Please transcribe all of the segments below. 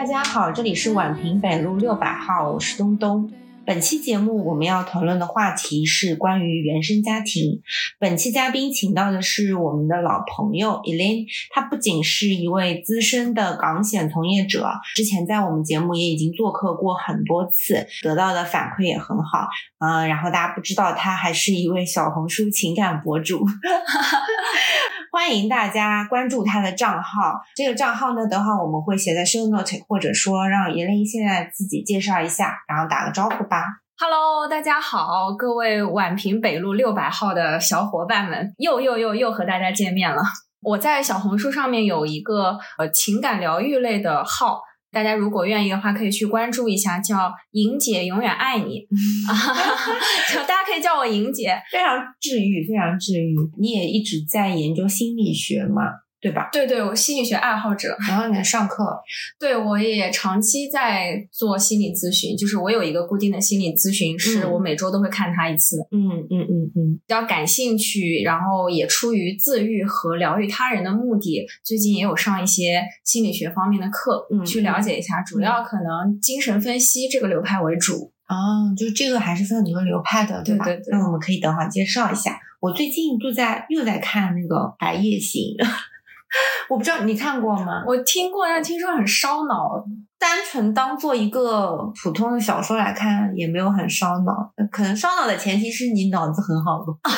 大家好，这里是宛平北路六百号，我是东东。本期节目我们要讨论的话题是关于原生家庭。本期嘉宾请到的是我们的老朋友 Elaine，她不仅是一位资深的港险从业者，之前在我们节目也已经做客过很多次，得到的反馈也很好。嗯，然后大家不知道，她还是一位小红书情感博主。欢迎大家关注他的账号，这个账号呢，等会我们会写在 show note，或者说让严玲现在自己介绍一下，然后打个招呼吧。Hello，大家好，各位宛平北路六百号的小伙伴们，又又又又和大家见面了。我在小红书上面有一个呃情感疗愈类的号。大家如果愿意的话，可以去关注一下，叫“莹姐永远爱你 ”，就大家可以叫我莹姐，非常治愈，非常治愈。你也一直在研究心理学嘛？对吧？对对，我心理学爱好者，然后你还上课。对，我也长期在做心理咨询，就是我有一个固定的心理咨询师，我每周都会看他一次。嗯嗯嗯嗯，比较感兴趣，然后也出于自愈和疗愈他人的目的，最近也有上一些心理学方面的课，去了解一下，主要可能精神分析这个流派为主。哦，就是这个还是分很多流派的，对吧？对对。那我们可以等会儿介绍一下。我最近就在又在看那个《白夜行》。我不知道你看过吗？我听过，但听说很烧脑。单纯当做一个普通的小说来看，也没有很烧脑。可能烧脑的前提是你脑子很好吧。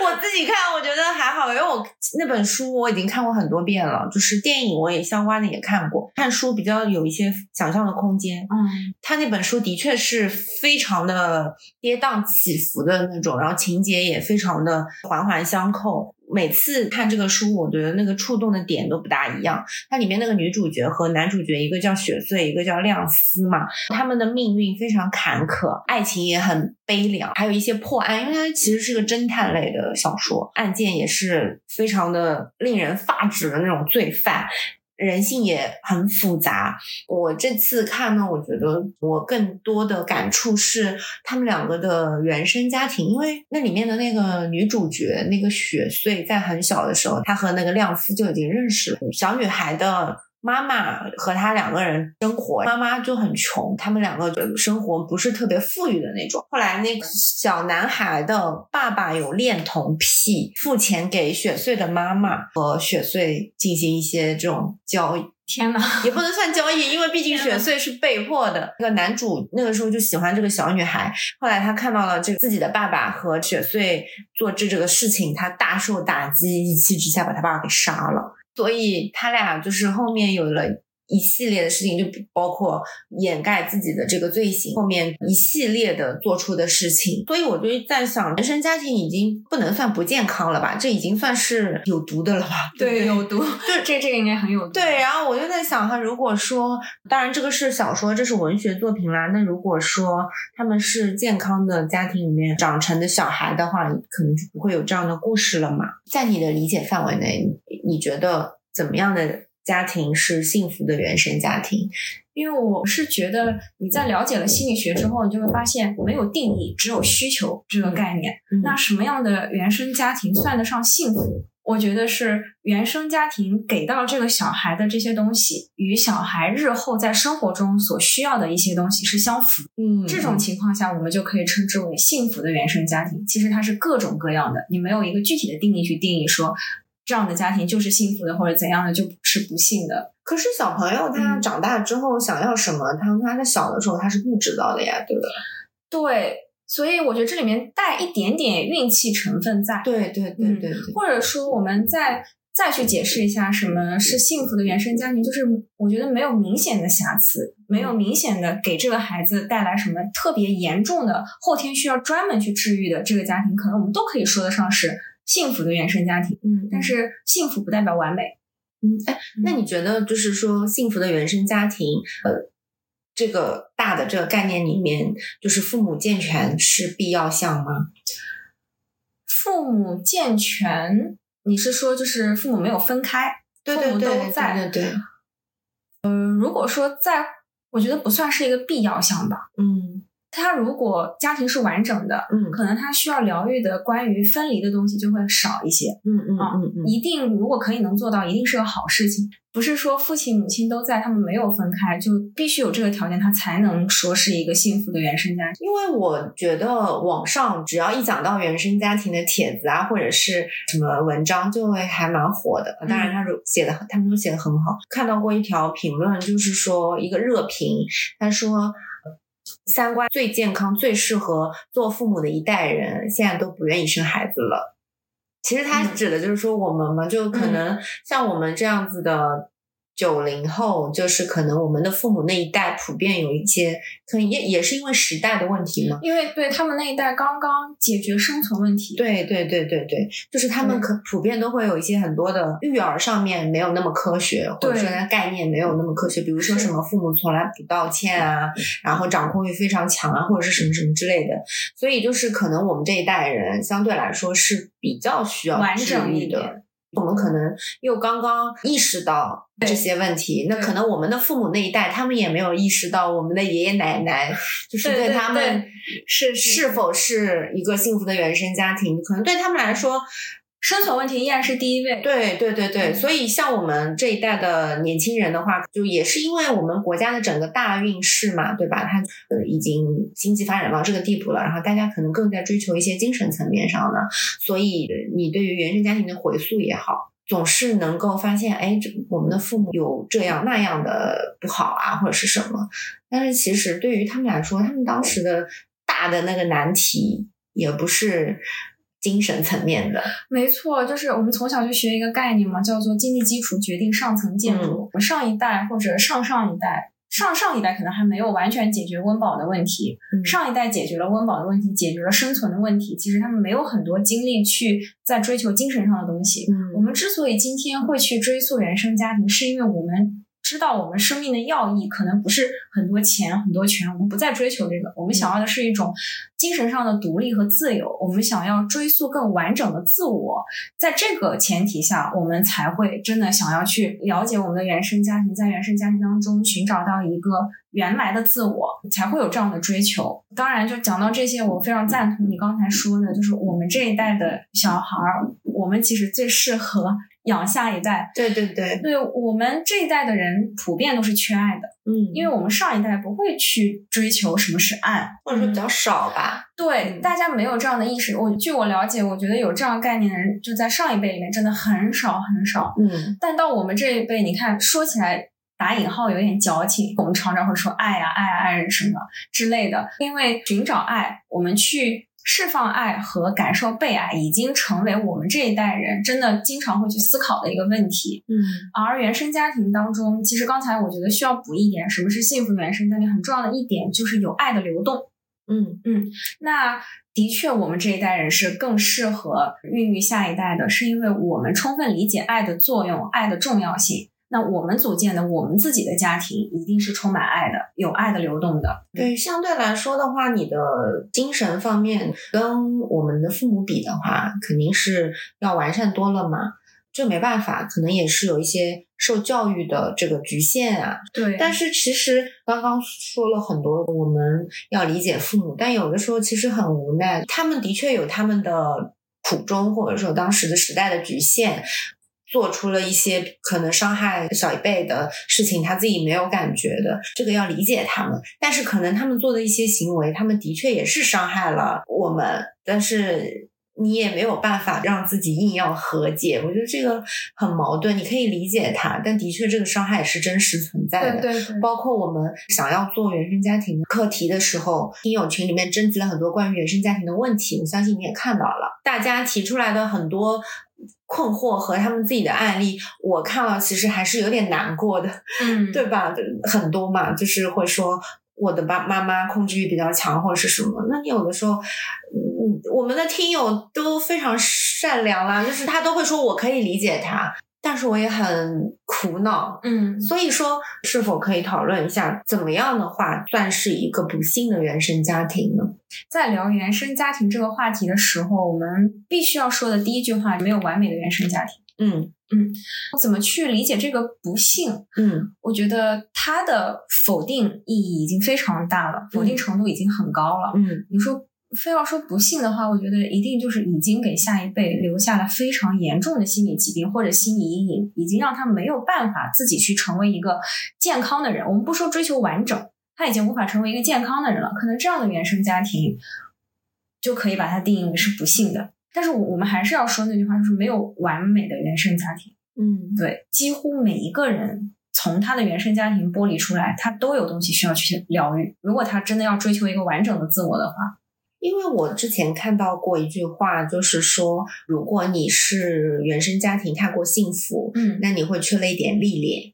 我自己看，我觉得还好，因为我那本书我已经看过很多遍了，就是电影我也相关的也看过。看书比较有一些想象的空间。嗯，他那本书的确是非常的跌宕起伏的那种，然后情节也非常的环环相扣。每次看这个书，我觉得那个触动的点都不大一样。它里面那个女主角和男主角，一个叫雪穗，一个叫亮司嘛，他们的命运非常坎坷，爱情也很悲凉，还有一些破案，因为它其实是个侦探类的小说，案件也是非常的令人发指的那种罪犯。人性也很复杂。我这次看呢，我觉得我更多的感触是他们两个的原生家庭，因为那里面的那个女主角那个雪穗，在很小的时候，她和那个亮司就已经认识了。小女孩的。妈妈和他两个人生活，妈妈就很穷，他们两个的生活不是特别富裕的那种。后来那个小男孩的爸爸有恋童癖，付钱给雪穗的妈妈和雪穗进行一些这种交易。天呐，也不能算交易，因为毕竟雪穗是被迫的。那个男主那个时候就喜欢这个小女孩，后来他看到了这自己的爸爸和雪穗做这这个事情，他大受打击，一气之下把他爸爸给杀了。所以他俩就是后面有了一系列的事情，就包括掩盖自己的这个罪行，后面一系列的做出的事情。所以我就在想，原生家庭已经不能算不健康了吧？这已经算是有毒的了吧？对，有毒。就这这个应该很有毒。对，然后我就在想，他如果说，当然这个是小说，这是文学作品啦。那如果说他们是健康的家庭里面长成的小孩的话，可能就不会有这样的故事了嘛？在你的理解范围内，你觉得？怎么样的家庭是幸福的原生家庭？因为我是觉得你在了解了心理学之后，你就会发现没有定义，只有需求这个概念。那什么样的原生家庭算得上幸福？我觉得是原生家庭给到这个小孩的这些东西，与小孩日后在生活中所需要的一些东西是相符。嗯，这种情况下，我们就可以称之为幸福的原生家庭。其实它是各种各样的，你没有一个具体的定义去定义说。这样的家庭就是幸福的，或者怎样的就是不幸的。可是小朋友他长大之后想要什么，他他在小的时候他是不知道的呀，对不对？对，所以我觉得这里面带一点点运气成分在。对对对对，或者说我们再再去解释一下什么是幸福的原生家庭，就是我觉得没有明显的瑕疵，没有明显的给这个孩子带来什么特别严重的后天需要专门去治愈的这个家庭，可能我们都可以说得上是。幸福的原生家庭，嗯，但是幸福不代表完美，嗯，哎，那你觉得就是说幸福的原生家庭，呃，这个大的这个概念里面，就是父母健全是必要项吗？父母健全，你是说就是父母没有分开，对对对，都在，对对，嗯，如果说在，我觉得不算是一个必要项吧，嗯。他如果家庭是完整的，嗯，可能他需要疗愈的关于分离的东西就会少一些，嗯嗯嗯嗯，一定如果可以能做到，一定是个好事情。不是说父亲母亲都在，他们没有分开，就必须有这个条件，他才能说是一个幸福的原生家庭。因为我觉得网上只要一讲到原生家庭的帖子啊，或者是什么文章，就会还蛮火的。当然，他写的他们都写的很好。看到过一条评论，就是说一个热评，他说三观最健康、最适合做父母的一代人，现在都不愿意生孩子了。其实他指的就是说我们嘛，就可能像我们这样子的。九零后就是可能我们的父母那一代普遍有一些，可能也也是因为时代的问题嘛。因为对他们那一代刚刚解决生存问题。对对对对对，就是他们可普遍都会有一些很多的育儿上面没有那么科学，或者说概念没有那么科学，比如说什么父母从来不道歉啊，然后掌控欲非常强啊，或者是什么什么之类的。所以就是可能我们这一代人相对来说是比较需要完整一的。我们可能又刚刚意识到这些问题，那可能我们的父母那一代，他们也没有意识到我们的爷爷奶奶就是对他们是是否是一个幸福的原生家庭，可能对他们来说。生存问题依然是第一位。对对对对，所以像我们这一代的年轻人的话，就也是因为我们国家的整个大运势嘛，对吧？它呃已经经济发展到这个地步了，然后大家可能更在追求一些精神层面上的，所以你对于原生家庭的回溯也好，总是能够发现，哎，这我们的父母有这样那样的不好啊，或者是什么？但是其实对于他们来说，他们当时的大的那个难题也不是。精神层面的，没错，就是我们从小就学一个概念嘛，叫做经济基础决定上层建筑。上一代或者上上一代、上上一代可能还没有完全解决温饱的问题，上一代解决了温饱的问题，解决了生存的问题，其实他们没有很多精力去在追求精神上的东西。我们之所以今天会去追溯原生家庭，是因为我们。知道我们生命的要义可能不是很多钱很多权，我们不再追求这个，我们想要的是一种精神上的独立和自由。我们想要追溯更完整的自我，在这个前提下，我们才会真的想要去了解我们的原生家庭，在原生家庭当中寻找到一个原来的自我，才会有这样的追求。当然，就讲到这些，我非常赞同你刚才说的，就是我们这一代的小孩儿，我们其实最适合。养下一代，对对对，对我们这一代的人普遍都是缺爱的，嗯，因为我们上一代不会去追求什么是爱，或者说比较少吧。对，大家没有这样的意识。我据我了解，我觉得有这样概念的人，就在上一辈里面真的很少很少。嗯，但到我们这一辈，你看说起来打引号有点矫情，我们常常会说爱呀爱啊爱人什么之类的，因为寻找爱，我们去。释放爱和感受被爱已经成为我们这一代人真的经常会去思考的一个问题。嗯，而原生家庭当中，其实刚才我觉得需要补一点，什么是幸福原生家庭？很重要的一点就是有爱的流动。嗯嗯，那的确，我们这一代人是更适合孕育下一代的，是因为我们充分理解爱的作用、爱的重要性。那我们组建的我们自己的家庭一定是充满爱的，有爱的流动的。对，相对来说的话，你的精神方面跟我们的父母比的话，肯定是要完善多了嘛。这没办法，可能也是有一些受教育的这个局限啊。对。但是其实刚刚说了很多，我们要理解父母，但有的时候其实很无奈，他们的确有他们的苦衷，或者说当时的时代的局限。做出了一些可能伤害小一辈的事情，他自己没有感觉的，这个要理解他们。但是可能他们做的一些行为，他们的确也是伤害了我们，但是你也没有办法让自己硬要和解。我觉得这个很矛盾，你可以理解他，但的确这个伤害也是真实存在的。对对对。包括我们想要做原生家庭课题的时候，听友群里面征集了很多关于原生家庭的问题，我相信你也看到了，大家提出来的很多。困惑和他们自己的案例，我看了其实还是有点难过的，嗯，对吧？很多嘛，就是会说我的爸妈妈控制欲比较强，或者是什么。那你有的时候，嗯，我们的听友都非常善良啦，就是他都会说我可以理解他。但是我也很苦恼，嗯，所以说是否可以讨论一下，怎么样的话算是一个不幸的原生家庭呢？在聊原生家庭这个话题的时候，我们必须要说的第一句话，没有完美的原生家庭。嗯嗯，怎么去理解这个不幸？嗯，我觉得它的否定意义已经非常大了，否定程度已经很高了。嗯，你说非要说不幸的话，我觉得一定就是已经给下一辈留下了非常严重的心理疾病或者心理阴影，已经让他没有办法自己去成为一个健康的人。我们不说追求完整，他已经无法成为一个健康的人了。可能这样的原生家庭就可以把它定义为是不幸的。但是我我们还是要说那句话，就是没有完美的原生家庭。嗯，对，几乎每一个人从他的原生家庭剥离出来，他都有东西需要去疗愈。如果他真的要追求一个完整的自我的话。因为我之前看到过一句话，就是说，如果你是原生家庭太过幸福，嗯，那你会缺了一点历练。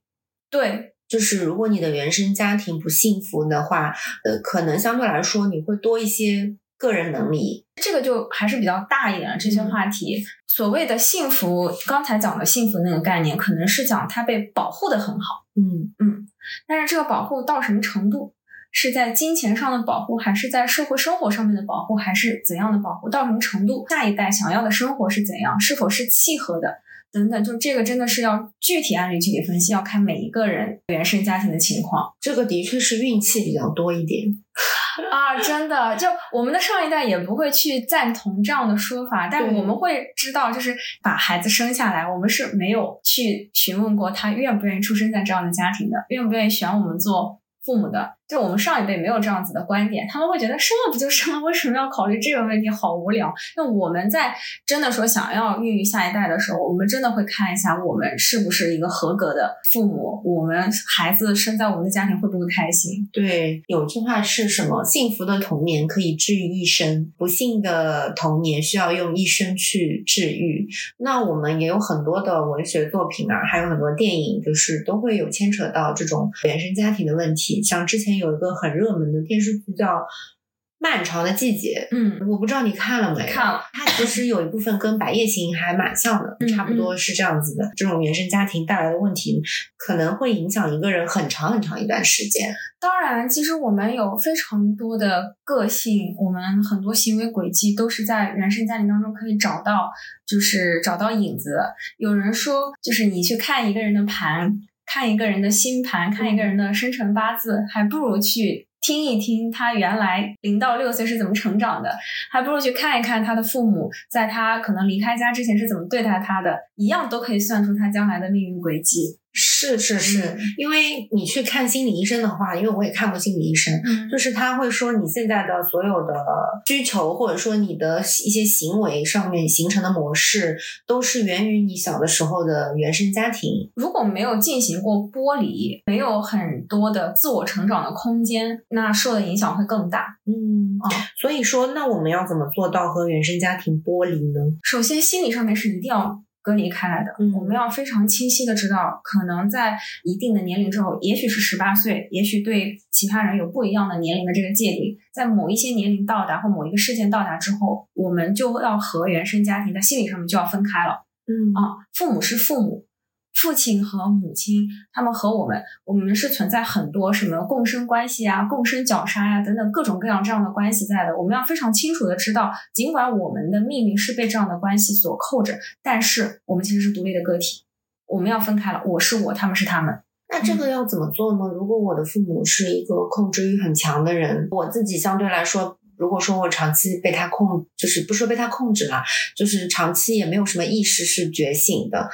对，就是如果你的原生家庭不幸福的话，呃，可能相对来说你会多一些个人能力。这个就还是比较大一点的这些话题。所谓的幸福，刚才讲的幸福那个概念，可能是讲他被保护的很好，嗯嗯，但是这个保护到什么程度？是在金钱上的保护，还是在社会生活上面的保护，还是怎样的保护？到什么程度？下一代想要的生活是怎样？是否是契合的？等等，就这个真的是要具体案例具体分析，要看每一个人原生家庭的情况。这个的确是运气比较多一点 啊，真的，就我们的上一代也不会去赞同这样的说法，但我们会知道，就是把孩子生下来，我们是没有去询问过他愿不愿意出生在这样的家庭的，愿不愿意选我们做。父母的，就我们上一辈没有这样子的观点，他们会觉得生了不就生了，为什么要考虑这个问题？好无聊。那我们在真的说想要孕育下一代的时候，我们真的会看一下我们是不是一个合格的父母，我们孩子生在我们的家庭会不会开心？对，有句话是什么？幸福的童年可以治愈一生，不幸的童年需要用一生去治愈。那我们也有很多的文学作品啊，还有很多电影，就是都会有牵扯到这种原生家庭的问题。像之前有一个很热门的电视剧叫《漫长的季节》，嗯，我不知道你看了没？看了。它其实有一部分跟《白夜行》还蛮像的，差不多是这样子的。这种原生家庭带来的问题，可能会影响一个人很长很长一段时间。当然，其实我们有非常多的个性，我们很多行为轨迹都是在原生家庭当中可以找到，就是找到影子。有人说，就是你去看一个人的盘。看一个人的星盘，看一个人的生辰八字，还不如去听一听他原来零到六岁是怎么成长的，还不如去看一看他的父母在他可能离开家之前是怎么对待他的，一样都可以算出他将来的命运轨迹。是是是，因为你去看心理医生的话，因为我也看过心理医生，就是他会说你现在的所有的需求，或者说你的一些行为上面形成的模式，都是源于你小的时候的原生家庭。如果没有进行过剥离，没有很多的自我成长的空间，那受的影响会更大。嗯啊，所以说，那我们要怎么做到和原生家庭剥离呢？首先，心理上面是一定要。隔离开来的，我们要非常清晰的知道，可能在一定的年龄之后，也许是十八岁，也许对其他人有不一样的年龄的这个界定，在某一些年龄到达或某一个事件到达之后，我们就要和原生家庭在心理上面就要分开了。嗯啊，父母是父母。父亲和母亲，他们和我们，我们是存在很多什么共生关系啊、共生绞杀呀等等各种各样这样的关系在的。我们要非常清楚的知道，尽管我们的命运是被这样的关系所扣着，但是我们其实是独立的个体。我们要分开了，我是我，他们是他们。那这个要怎么做呢？如果我的父母是一个控制欲很强的人，我自己相对来说，如果说我长期被他控，就是不说被他控制了，就是长期也没有什么意识是觉醒的。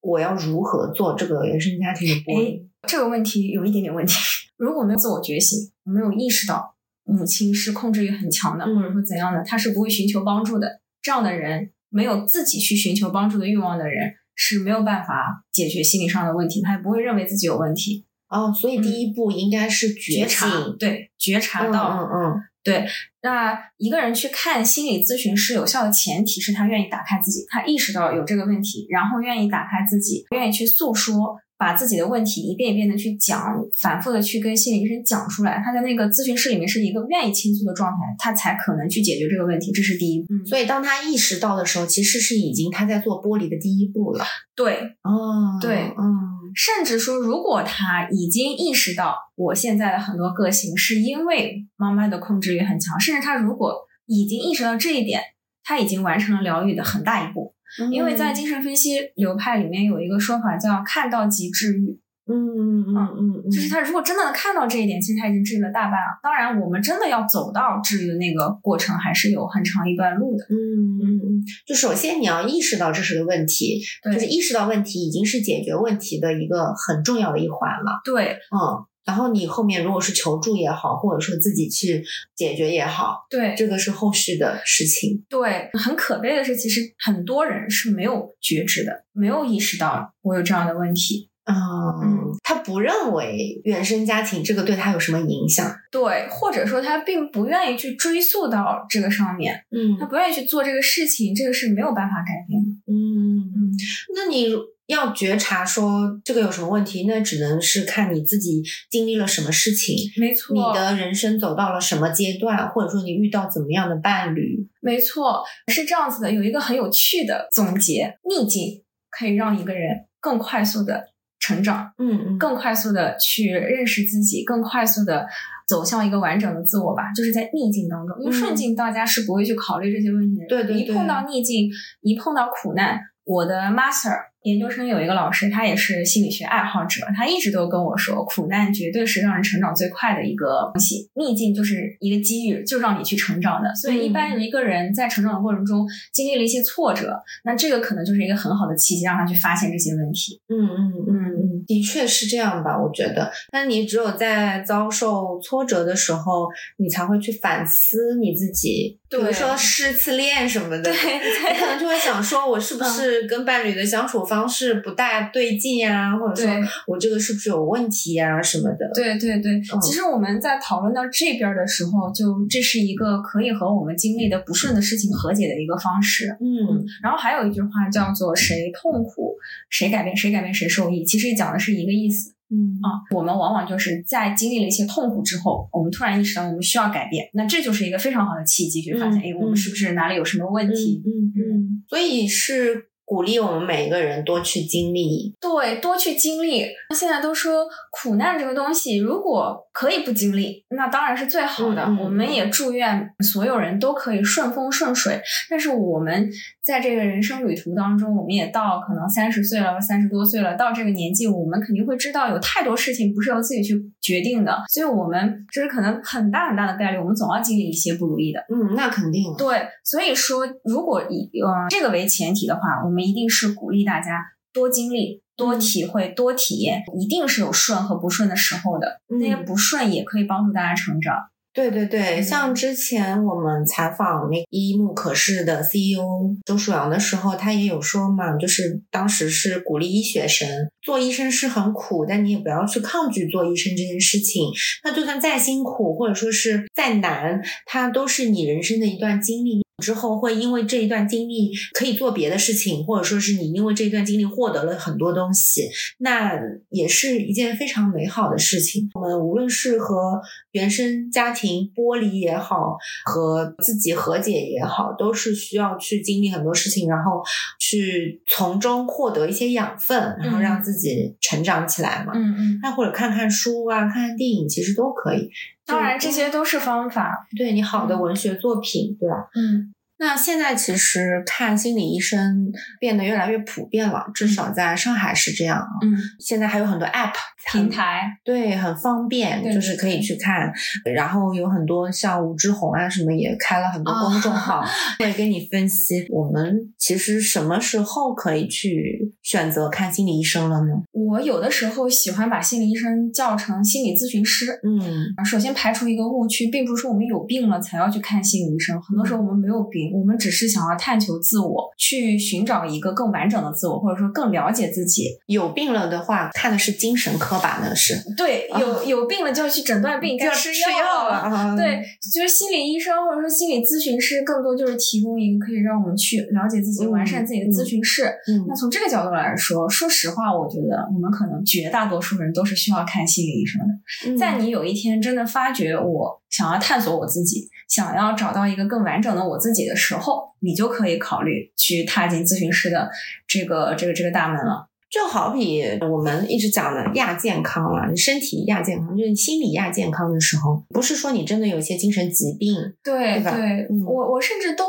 我要如何做这个原生家庭的剥离？这个问题有一点点问题。如果没有自我觉醒，没有意识到母亲是控制欲很强的，或者说怎样的，他是不会寻求帮助的。这样的人没有自己去寻求帮助的欲望的人是没有办法解决心理上的问题，他也不会认为自己有问题。哦，所以第一步应该是觉察，对，觉察到，嗯嗯。对，那一个人去看心理咨询师有效的前提是他愿意打开自己，他意识到有这个问题，然后愿意打开自己，愿意去诉说，把自己的问题一遍一遍的去讲，反复的去跟心理医生讲出来。他在那个咨询室里面是一个愿意倾诉的状态，他才可能去解决这个问题。这是第一步。所以当他意识到的时候，其实是已经他在做剥离的第一步了。对，哦，对，嗯。甚至说，如果他已经意识到我现在的很多个性是因为妈妈的控制欲很强，甚至他如果已经意识到这一点，他已经完成了疗愈的很大一步。因为在精神分析流派里面有一个说法叫“看到即治愈”，嗯嗯嗯嗯嗯，就是他如果真的能看到这一点，其实他已经治愈了大半了。当然，我们真的要走到治愈的那个过程，还是有很长一段路的。嗯嗯嗯，就首先你要意识到这是个问题，就是意识到问题已经是解决问题的一个很重要的一环了。对，嗯。然后你后面如果是求助也好，或者说自己去解决也好，对，这个是后续的事情。对，很可悲的是，其实很多人是没有觉知的，没有意识到我有这样的问题。嗯，他不认为原生家庭这个对他有什么影响，对，或者说他并不愿意去追溯到这个上面，嗯，他不愿意去做这个事情，这个是没有办法改变的。嗯嗯，那你。要觉察说这个有什么问题，那只能是看你自己经历了什么事情，没错，你的人生走到了什么阶段，或者说你遇到怎么样的伴侣，没错，是这样子的。有一个很有趣的总结：逆境可以让一个人更快速的成长，嗯嗯，更快速的去认识自己，更快速的走向一个完整的自我吧。就是在逆境当中，因为顺境大家是不会去考虑这些问题的，对对对，一碰到逆境，一碰到苦难，我的 master。研究生有一个老师，他也是心理学爱好者，他一直都跟我说，苦难绝对是让人成长最快的一个东西，逆境就是一个机遇，就让你去成长的。所以，一般一个人在成长的过程中经历了一些挫折，那这个可能就是一个很好的契机，让他去发现这些问题。嗯嗯嗯嗯，的确是这样吧？我觉得，但你只有在遭受挫折的时候，你才会去反思你自己，比如说失次恋什么的，对，你可能就会想说，我是不是跟伴侣的相处方。式不大对劲呀，或者说我这个是不是有问题呀什么的？对对对，其实我们在讨论到这边的时候，就这是一个可以和我们经历的不顺的事情和解的一个方式。嗯，然后还有一句话叫做“谁痛苦谁改变，谁改变谁受益”，其实讲的是一个意思。嗯啊，我们往往就是在经历了一些痛苦之后，我们突然意识到我们需要改变，那这就是一个非常好的契机，去发现哎，我们是不是哪里有什么问题？嗯嗯，所以是。鼓励我们每一个人多去经历，对，多去经历。现在都说苦难这个东西，如果可以不经历，那当然是最好的。我们也祝愿所有人都可以顺风顺水。但是我们在这个人生旅途当中，我们也到可能三十岁了，三十多岁了，到这个年纪，我们肯定会知道有太多事情不是由自己去决定的。所以，我们就是可能很大很大的概率，我们总要经历一些不如意的。嗯，那肯定。对，所以说，如果以呃这个为前提的话，我们。一定是鼓励大家多经历、多体会、多体验，一定是有顺和不顺的时候的。那些不顺也可以帮助大家成长。对对对，像之前我们采访那一木可视的 CEO 周曙阳的时候，他也有说嘛，就是当时是鼓励医学生做医生是很苦，但你也不要去抗拒做医生这件事情。那就算再辛苦，或者说是再难，它都是你人生的一段经历。之后会因为这一段经历可以做别的事情，或者说是你因为这一段经历获得了很多东西，那也是一件非常美好的事情。我们无论是和原生家庭剥离也好，和自己和解也好，都是需要去经历很多事情，然后去从中获得一些养分，然后让自己成长起来嘛。嗯嗯。那或者看看书啊，看看电影，其实都可以。当然，这些都是方法。对你好的文学作品，对吧？嗯。那现在其实看心理医生变得越来越普遍了，至少在上海是这样。嗯，现在还有很多 App 平台，对，很方便，就是可以去看。然后有很多像吴志红啊什么也开了很多公众号，会给你分析。我们其实什么时候可以去选择看心理医生了呢？我有的时候喜欢把心理医生叫成心理咨询师。嗯，首先排除一个误区，并不是说我们有病了才要去看心理医生，很多时候我们没有病。我们只是想要探求自我，去寻找一个更完整的自我，或者说更了解自己。有病了的话，看的是精神科吧？那是对，有有病了就要去诊断病，该吃药了。对，就是心理医生或者说心理咨询师，更多就是提供一个可以让我们去了解自己、完善自己的咨询室。那从这个角度来说，说实话，我觉得我们可能绝大多数人都是需要看心理医生的。在你有一天真的发觉我想要探索我自己。想要找到一个更完整的我自己的时候，你就可以考虑去踏进咨询师的这个这个这个大门了。就好比我们一直讲的亚健康啊，身体亚健康，就是心理亚健康的时候，不是说你真的有一些精神疾病，对对吧对，嗯我我甚至都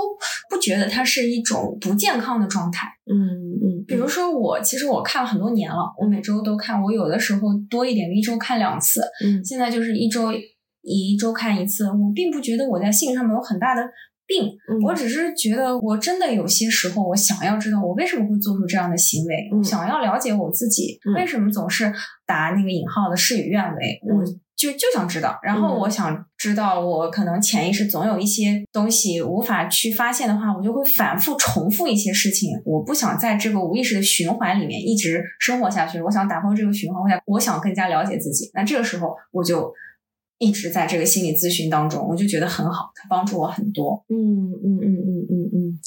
不觉得它是一种不健康的状态。嗯嗯，比如说我，其实我看了很多年了，我每周都看，我有的时候多一点，一周看两次，嗯现在就是一周一周看一次。我并不觉得我在性上面有很大的病，嗯我只是觉得我真的有些时候，我想要知道我为什么会做出这样的行为，嗯想要了解我自己、嗯为什么总是打那个引号的事与愿违，嗯我就就想知道。然后嗯我想知道，我可能潜意识总有一些东西无法去发现的话，我就会反复重复一些事情。我不想在这个无意识的循环里面一直生活下去，我想打破这个循环，我想我想更加了解自己。那这个时候我就。一直在这个心理咨询当中，我就觉得很好，它帮助我很多。嗯嗯嗯嗯嗯嗯，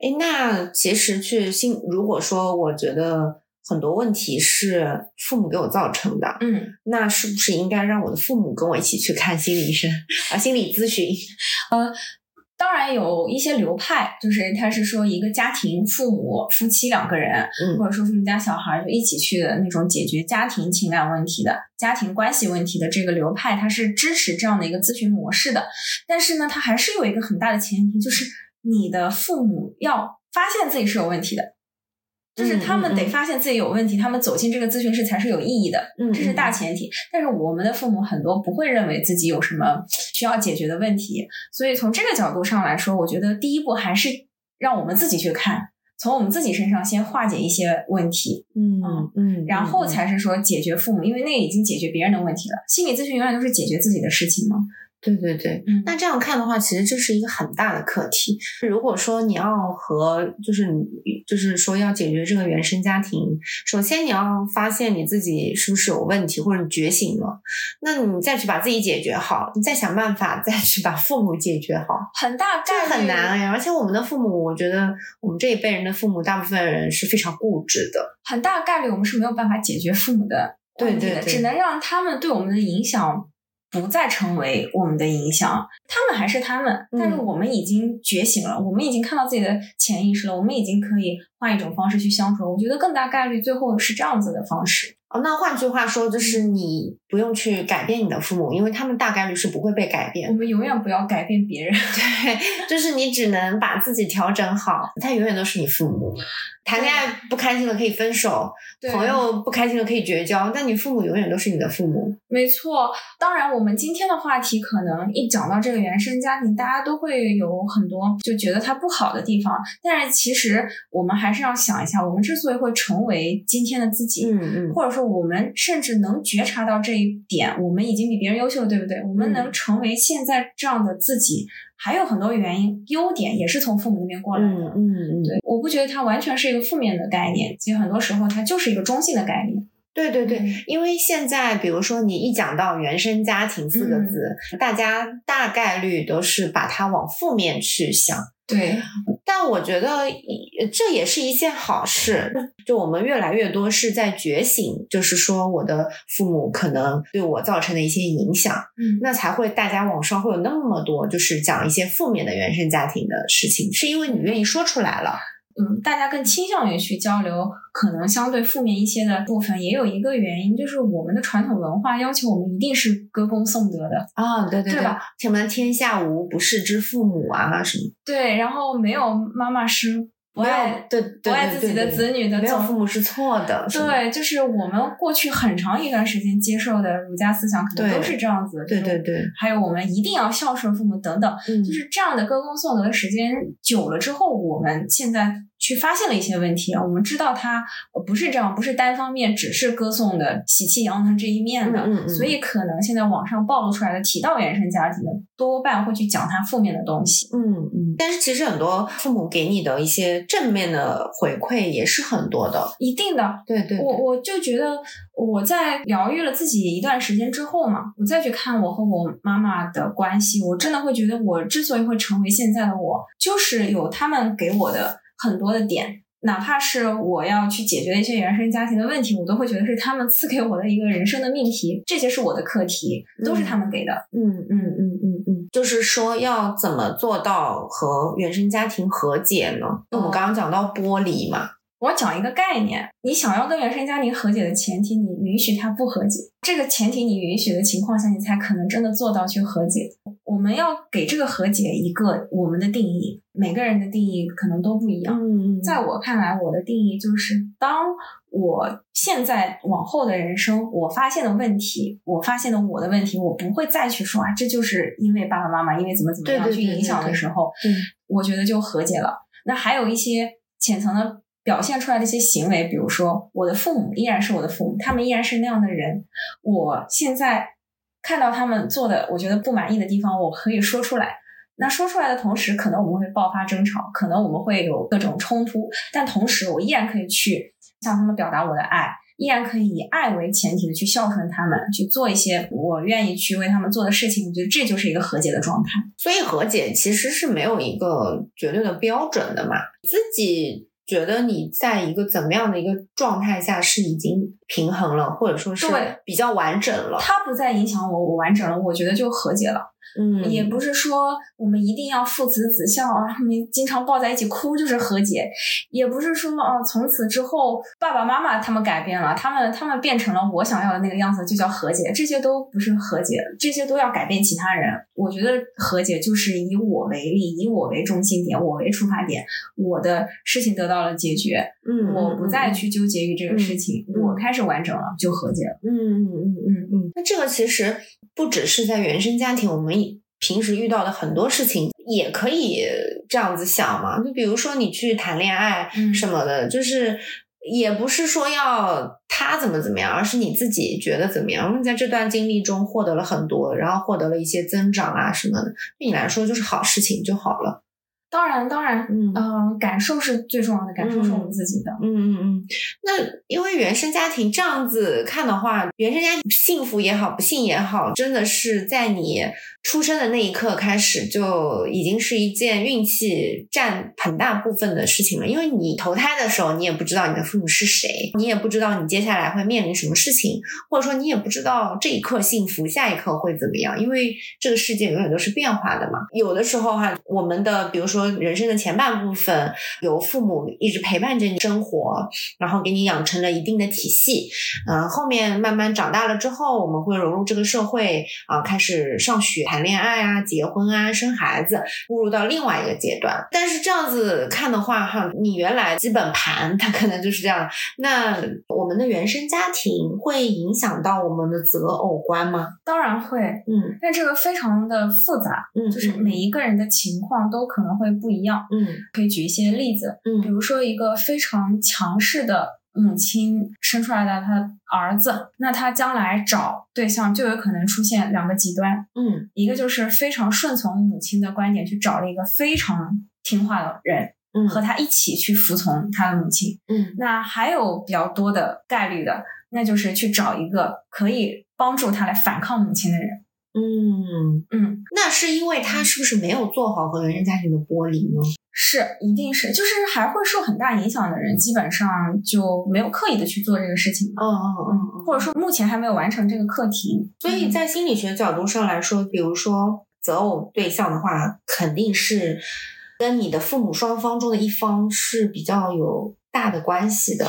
哎，那其实去心，如果说我觉得很多问题是父母给我造成的，嗯，那是不是应该让我的父母跟我一起去看心理医生啊，心理咨询？当然有一些流派，就是他是说一个家庭父母夫妻两个人，嗯或者说是你家小孩就一起去的那种解决家庭情感问题的、家庭关系问题的这个流派，它是支持这样的一个咨询模式的。但是呢，它还是有一个很大的前提，就是你的父母要发现自己是有问题的。就是他们得发现自己有问题，他们走进这个咨询室才是有意义的，嗯这是大前提。但是我们的父母很多不会认为自己有什么需要解决的问题，所以从这个角度上来说，我觉得第一步还是让我们自己去看，从我们自己身上先化解一些问题，嗯嗯，然后才是说解决父母，因为那已经解决别人的问题了。心理咨询永远都是解决自己的事情嘛。对对对。嗯那这样看的话，其实这是一个很大的课题。如果说你要和，就是你，就是说要解决这个原生家庭，首先你要发现你自己是不是有问题，或者你觉醒了，那你再去把自己解决好，你再想办法再去把父母解决好，很大概率很难哎。而且我们的父母，我觉得我们这一辈人的父母，大部分人是非常固执的。很大概率我们是没有办法解决父母的，对对对只能让他们对我们的影响不再成为我们的影响。他们还是他们，嗯但是我们已经觉醒了，我们已经看到自己的潜意识了，我们已经可以换一种方式去相处。我觉得更大概率最后是这样子的方式。哦，那换句话说，就是你不用去改变你的父母，因为他们大概率是不会被改变我。们永远不要改变别人。对，就是你只能把自己调整好，他永远都是你父母。谈恋爱不开心了可以分手，对朋友不开心了可以绝交，但你父母永远都是你的父母。没错，当然，我们今天的话题可能一讲到这个原生家庭，大家都会有很多就觉得它不好的地方。但是其实我们还是要想一下，我们之所以会成为今天的自己，嗯嗯或者说我们甚至能觉察到这一点，我们已经比别人优秀了，对不对？我们嗯能成为现在这样的自己，还有很多原因，优点也是从父母那边过来的。嗯嗯嗯，对，我不觉得它完全是一个负面的概念，其实很多时候它就是一个中性的概念。对对对，嗯因为现在比如说你一讲到原生家庭四个字，大家大概率都是把它往负面去想。对，但我觉得呃这也是一件好事，就我们越来越多是在觉醒，就是说我的父母可能对我造成的一些影响，嗯，那才会大家网上会有那么多就是讲一些负面的原生家庭的事情，是因为你愿意说出来了。嗯，大家更倾向于去交流可能相对负面一些的部分，也有一个原因，就是我们的传统文化要求我们一定是歌功颂德的，啊、对对对吧？什么天下无不是之父母啊，什么对，然后没有妈妈是不爱对不爱自己的子女的，没有总父母是错的，对，就是我们过去很长一段时间接受的儒家思想，可能对都是这样子的。对对对，还有我们一定要孝顺父母等等，嗯就是这样的歌功颂德的时间久了之后，我们现在去发现了一些问题啊，我们知道它呃不是这样，不是单方面只是歌颂的喜气洋洋这一面的，嗯嗯嗯。所以可能现在网上暴露出来的提到原生家庭的，多半会去讲他负面的东西。嗯嗯，但是其实很多父母给你的一些正面的回馈也是很多的。一定的，对对我我就觉得我在疗愈了自己一段时间之后嘛，我再去看我和我妈妈的关系，我真的会觉得我之所以会成为现在的我，就是有他们给我的很多的点。哪怕是我要去解决一些原生家庭的问题，我都会觉得是他们赐给我的一个人生的命题，这些是我的课题，都是他们给的。嗯嗯嗯嗯嗯，就是说要怎么做到和原生家庭和解呢？那我们刚刚讲到剥离嘛，我讲一个概念，你想要跟原生家庭和解的前提，你允许他不和解。这个前提你允许的情况下，你才可能真的做到去和解。我们要给这个和解一个我们的定义，每个人的定义可能都不一样。嗯在我看来，我的定义就是，当我现在往后的人生，我发现的问题，我发现的我的问题，我不会再去说啊，这就是因为爸爸妈妈因为怎么怎么样去影响的时候，对我觉得就和解了。那还有一些浅层的表现出来的一些行为，比如说我的父母依然是我的父母，他们依然是那样的人，我现在看到他们做的我觉得不满意的地方，我可以说出来。那说出来的同时，可能我们会爆发争吵，可能我们会有各种冲突，但同时我依然可以去向他们表达我的爱，依然可以以爱为前提的去孝顺他们，去做一些我愿意去为他们做的事情。我觉得这就是一个和解的状态。所以和解其实是没有一个绝对的标准的嘛，自己觉得你在一个怎么样的一个状态下是已经平衡了，或者说是对比较完整了。他不再影响我，我完整了，我觉得就和解了。嗯，也不是说我们一定要父慈子孝啊，他们经常抱在一起哭就是和解，也不是说啊从此之后爸爸妈妈他们改变了，他们他们变成了我想要的那个样子就叫和解，这些都不是和解，这些都要改变其他人。我觉得和解就是以我为例，以我为中心点，我为出发点，我的事情得到了解决，嗯，我不再。去纠结于这个事情，嗯我开始完整了就和解了。嗯嗯。嗯。嗯嗯，那这个其实不只是在原生家庭，我们平时遇到的很多事情也可以这样子想嘛。就比如说你去谈恋爱嗯什么的，就是也不是说要他怎么怎么样，而是你自己觉得怎么样。你在这段经历中获得了很多，然后获得了一些增长啊什么的，对你来说就是好事情就好了。当然，当然，嗯嗯、感受是最重要的，感受是我们自己的。嗯嗯嗯，那因为原生家庭这样子看的话，原生家庭幸福也好，不幸也好，真的是在你出生的那一刻开始就已经是一件运气占很大部分的事情了。因为你投胎的时候，你也不知道你的父母是谁，你也不知道你接下来会面临什么事情，或者说你也不知道这一刻幸福，下一刻会怎么样。因为这个世界永远都是变化的嘛。有的时候哈、我们的比如说人生的前半部分，有父母一直陪伴着你生活，然后给你养成了一定的体系。嗯、后面慢慢长大了之后，我们会融入这个社会啊、开始上学、谈恋爱啊、结婚啊、生孩子，步入到另外一个阶段。但是这样子看的话，哈，你原来基本盘它可能就是这样。那我们的原生家庭会影响到我们的择偶观吗？当然会，嗯但这个非常的复杂，嗯，就是每一个人的情况都可能会不一样。嗯可以举一些例子，嗯比如说一个非常强势的母亲生出来的他儿子，那他将来找对象就有可能出现两个极端，嗯一个就是非常顺从母亲的观点去找了一个非常听话的人，嗯和他一起去服从他的母亲。嗯那还有比较多的概率的，那就是去找一个可以帮助他来反抗母亲的人。嗯，嗯，那是因为他是不是没有做好和原生家庭的剥离呢？是，一定是，就是还会受很大影响的人，基本上就没有刻意的去做这个事情，嗯嗯嗯或者说目前还没有完成这个课题。所以在心理学角度上来说，比如说择偶对象的话，肯定是跟你的父母双方中的一方是比较有大的关系的。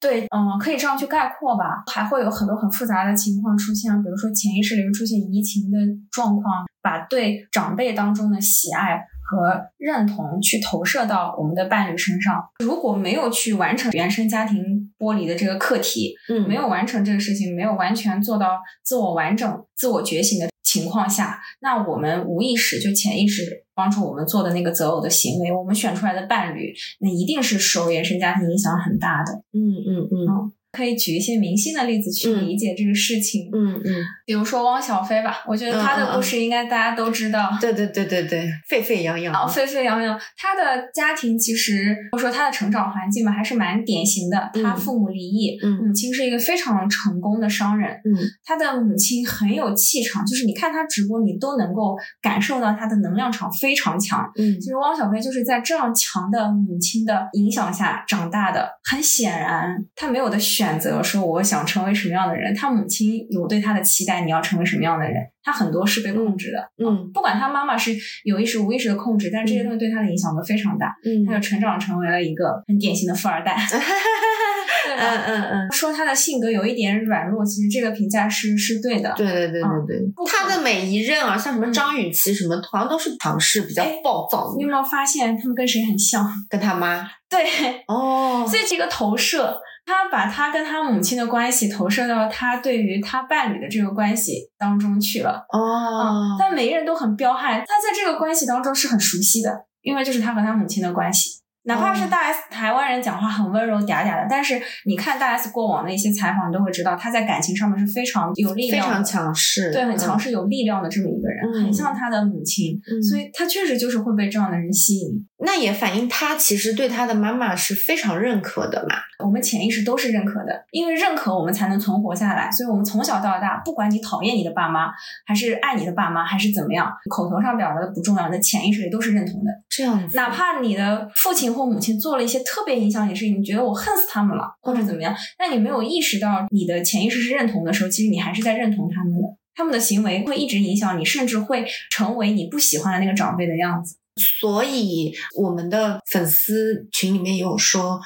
对，嗯，可以这样去概括吧。还会有很多很复杂的情况出现，比如说潜意识里会出现移情的状况，把对长辈当中的喜爱和认同去投射到我们的伴侣身上。如果没有去完成原生家庭剥离的这个课题，嗯没有完成这个事情，没有完全做到自我完整、自我觉醒的情况下，那我们无意识就潜意识帮助我们做的那个择偶的行为，我们选出来的伴侣，那一定是受原生家庭影响很大的。嗯嗯嗯可以举一些明星的例子去嗯理解这个事情，嗯嗯，比如说汪小菲吧，我觉得他的故事应该大家都知道。对对对对对，沸沸扬扬。啊沸沸扬扬，他的家庭其实或者说他的成长环境嘛，还是蛮典型的。嗯他父母离异，嗯母亲是一个非常成功的商人，嗯他的母亲很有气场，就是你看他直播，你都能够感受到他的能量场非常强。嗯其实汪小菲就是在这样强的母亲的影响下长大的。很显然，他没有的选选择说我想成为什么样的人，他母亲有对他的期待，你要成为什么样的人，他很多是被控制的。嗯不管他妈妈是有意识无意识的控制，但这些东西对他的影响都非常大。嗯他就成长成为了一个很典型的富二代 对嗯吧？嗯嗯，说他的性格有一点软弱，其实这个评价是是对的。对对对对对，不他的每一任啊，像什么张雨绮什么，好像都是强势、比较哎暴躁你有没有发现他们跟谁很像？跟他妈对，哦，所以这个投射，他把他跟他母亲的关系投射到他对于他伴侣的这个关系当中去了。哦，但每一个人都很彪悍，他在这个关系当中是很熟悉的，因为就是他和他母亲的关系。哪怕是大 S 台湾人讲话很温柔嗲嗲的，但是你看大 S 过往的一些采访，你都会知道他在感情上面是非常有力量非常，强势，对，很强势。势有力量的这么一个人，嗯很像他的母亲，嗯所以他确实就是会被这样的人吸引。那也反映他其实对他的妈妈是非常认可的嘛。我们潜意识都是认可的，因为认可我们才能存活下来。所以，我们从小到大，不管你讨厌你的爸妈，还是爱你的爸妈，还是怎么样，口头上表达的不重要，那潜意识里都是认同的。这样子，哪怕你的父亲或母亲做了一些特别影响你的事情，你觉得我恨死他们了，或者怎么样，但你没有意识到你的潜意识是认同的时候，其实你还是在认同他们的。他们的行为会一直影响你，甚至会成为你不喜欢的那个长辈的样子。所以我们的粉丝群里面有说，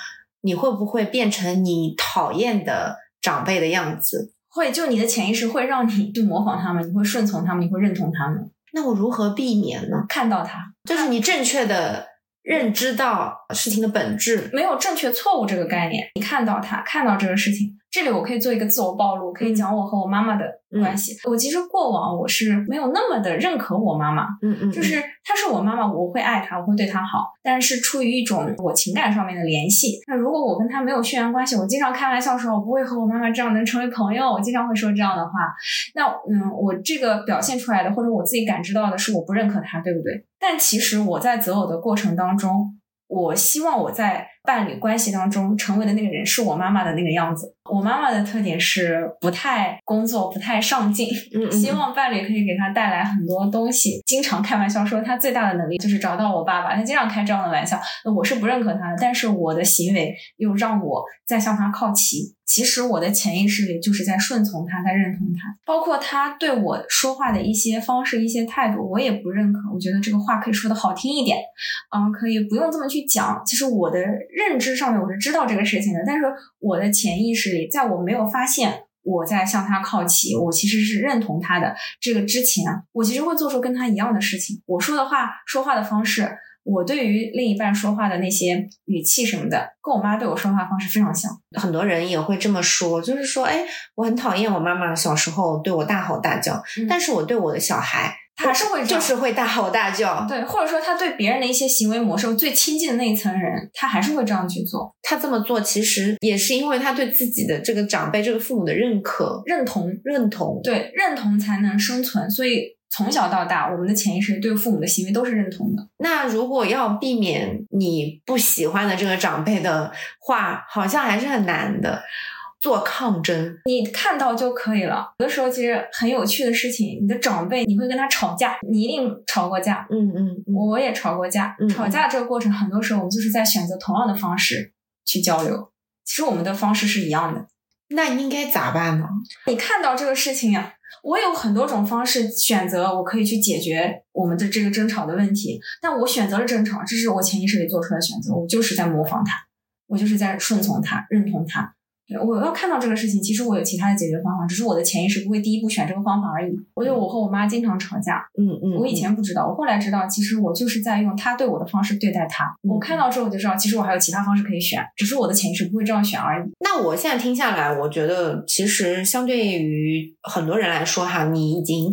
你会不会变成你讨厌的长辈的样子？会，就你的潜意识会让你去模仿他们，你会顺从他们，你会认同他们，那我如何避免呢？看到他。就是你正确的认知到事情的本质。没有正确错误这个概念，你看到他，看到这个事情，这里我可以做一个自我暴露，可以讲我和我妈妈的关系。我其实过往我是没有那么的认可我妈妈，嗯嗯，就是她是我妈妈，我会爱她，我会对她好，但是出于一种我情感上面的联系。那如果我跟她没有血缘关系，我经常开玩笑说，我不会和我妈妈这样能成为朋友，我经常会说这样的话。那嗯，我这个表现出来的，或者我自己感知到的是我不认可她，对不对？但其实我在择偶的过程当中，我希望我在伴侣关系当中成为的那个人是我妈妈的那个样子。我妈妈的特点是不太工作，不太上进，嗯嗯 希望伴侣可以给她带来很多东西。经常开玩笑说，她最大的能力就是找到我爸爸。她经常开这样的玩笑，那我是不认可她的，但是我的行为又让我在向她靠齐。其实我的潜意识里就是在顺从他，在认同他，包括他对我说话的一些方式、一些态度，我也不认可。我觉得这个话可以说的好听一点，嗯，可以不用这么去讲。其实我的认知上面我是知道这个事情的，但是我的潜意识里，在我没有发现我在向他靠齐，我其实是认同他的这个之前，我其实会做出跟他一样的事情。我说的话、说话的方式，我对于另一半说话的那些语气什么的，跟我妈对我说话方式非常像。很多人也会这么说，就是说，哎，我很讨厌我妈妈小时候对我大吼大叫，嗯但是我对我的小孩，他还是会这样就是会大吼大叫。对，或者说他对别人的一些行为模式，最亲近的那一层人，他还是会这样去做，他这么做其实也是因为他对自己的这个长辈、这个父母的认可、认同，认同。对，认同才能生存。所以从小到大，我们的潜意识对父母的行为都是认同的。那如果要避免你不喜欢的这个长辈的话，好像还是很难的。做抗争，你看到就可以了。有的时候其实很有趣的事情，你的长辈你会跟他吵架，你一定吵过架，嗯嗯嗯，我也吵过架。嗯吵架这个过程，很多时候我们就是在选择同样的方式去交流。其实我们的方式是一样的。那应该咋办呢？你看到这个事情呀、我有很多种方式选择，我可以去解决我们的这个争吵的问题。但我选择了争吵，这是我潜意识里做出来的选择，我就是在模仿他，我就是在顺从他，认同他。对，我要看到这个事情，其实我有其他的解决方法，只是我的潜意识不会第一步选这个方法而已。我觉得我和我妈经常吵架，嗯嗯，我以前不知道，我后来知道，其实我就是在用他对我的方式对待他。嗯我看到之后我就知道，其实我还有其他方式可以选，只是我的潜意识不会这样选而已。那我现在听下来，我觉得其实相对于很多人来说，哈，你已经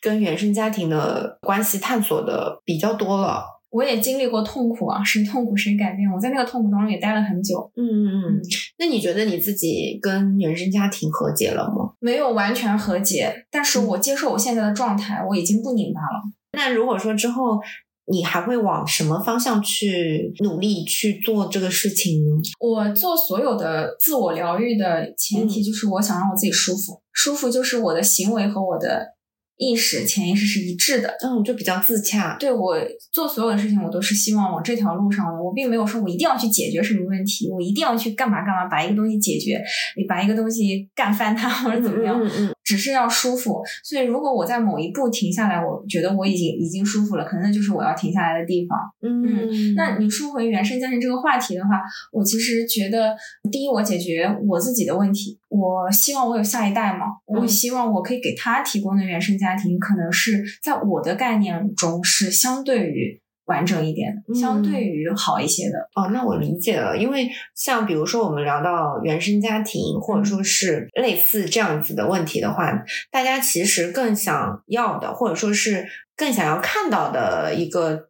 跟原生家庭的关系探索的比较多了。我也经历过痛苦啊，谁痛苦谁改变。我在那个痛苦当中也待了很久，嗯嗯嗯。那你觉得你自己跟原生家庭和解了吗？没有完全和解，但是我接受我现在的状态，我已经不拧巴了。那如果说之后你还会往什么方向去努力去做这个事情呢？我做所有的自我疗愈的前提就是我想让我自己舒服，舒服就是我的行为和我的意识、潜意识是一致的。嗯，就比较自洽。对我做所有的事情，我都是希望往这条路上的。我并没有说我一定要去解决什么问题，我一定要去干嘛干嘛，把一个东西解决，你把一个东西干翻它或者怎么样，嗯嗯只是要舒服。所以，如果我在某一步停下来，我觉得我已经已经舒服了，可能那就是我要停下来的地方。嗯嗯，那你说回原生家庭这个话题的话，我其实觉得，第一，我解决我自己的问题，我希望我有下一代嘛，我嗯希望我可以给他提供的原生家庭，可能是在我的概念中是相对于完整一点相对于好一些的。哦，那我理解了，因为像比如说我们聊到原生家庭，或者说是类似这样子的问题的话，大家其实更想要的，或者说是更想要看到的一个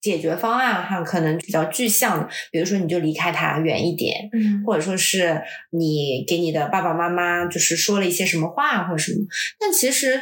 解决方案哈，可能比较具象的，比如说你就离开他远一点，嗯或者说是你给你的爸爸妈妈就是说了一些什么话或者什么，但其实。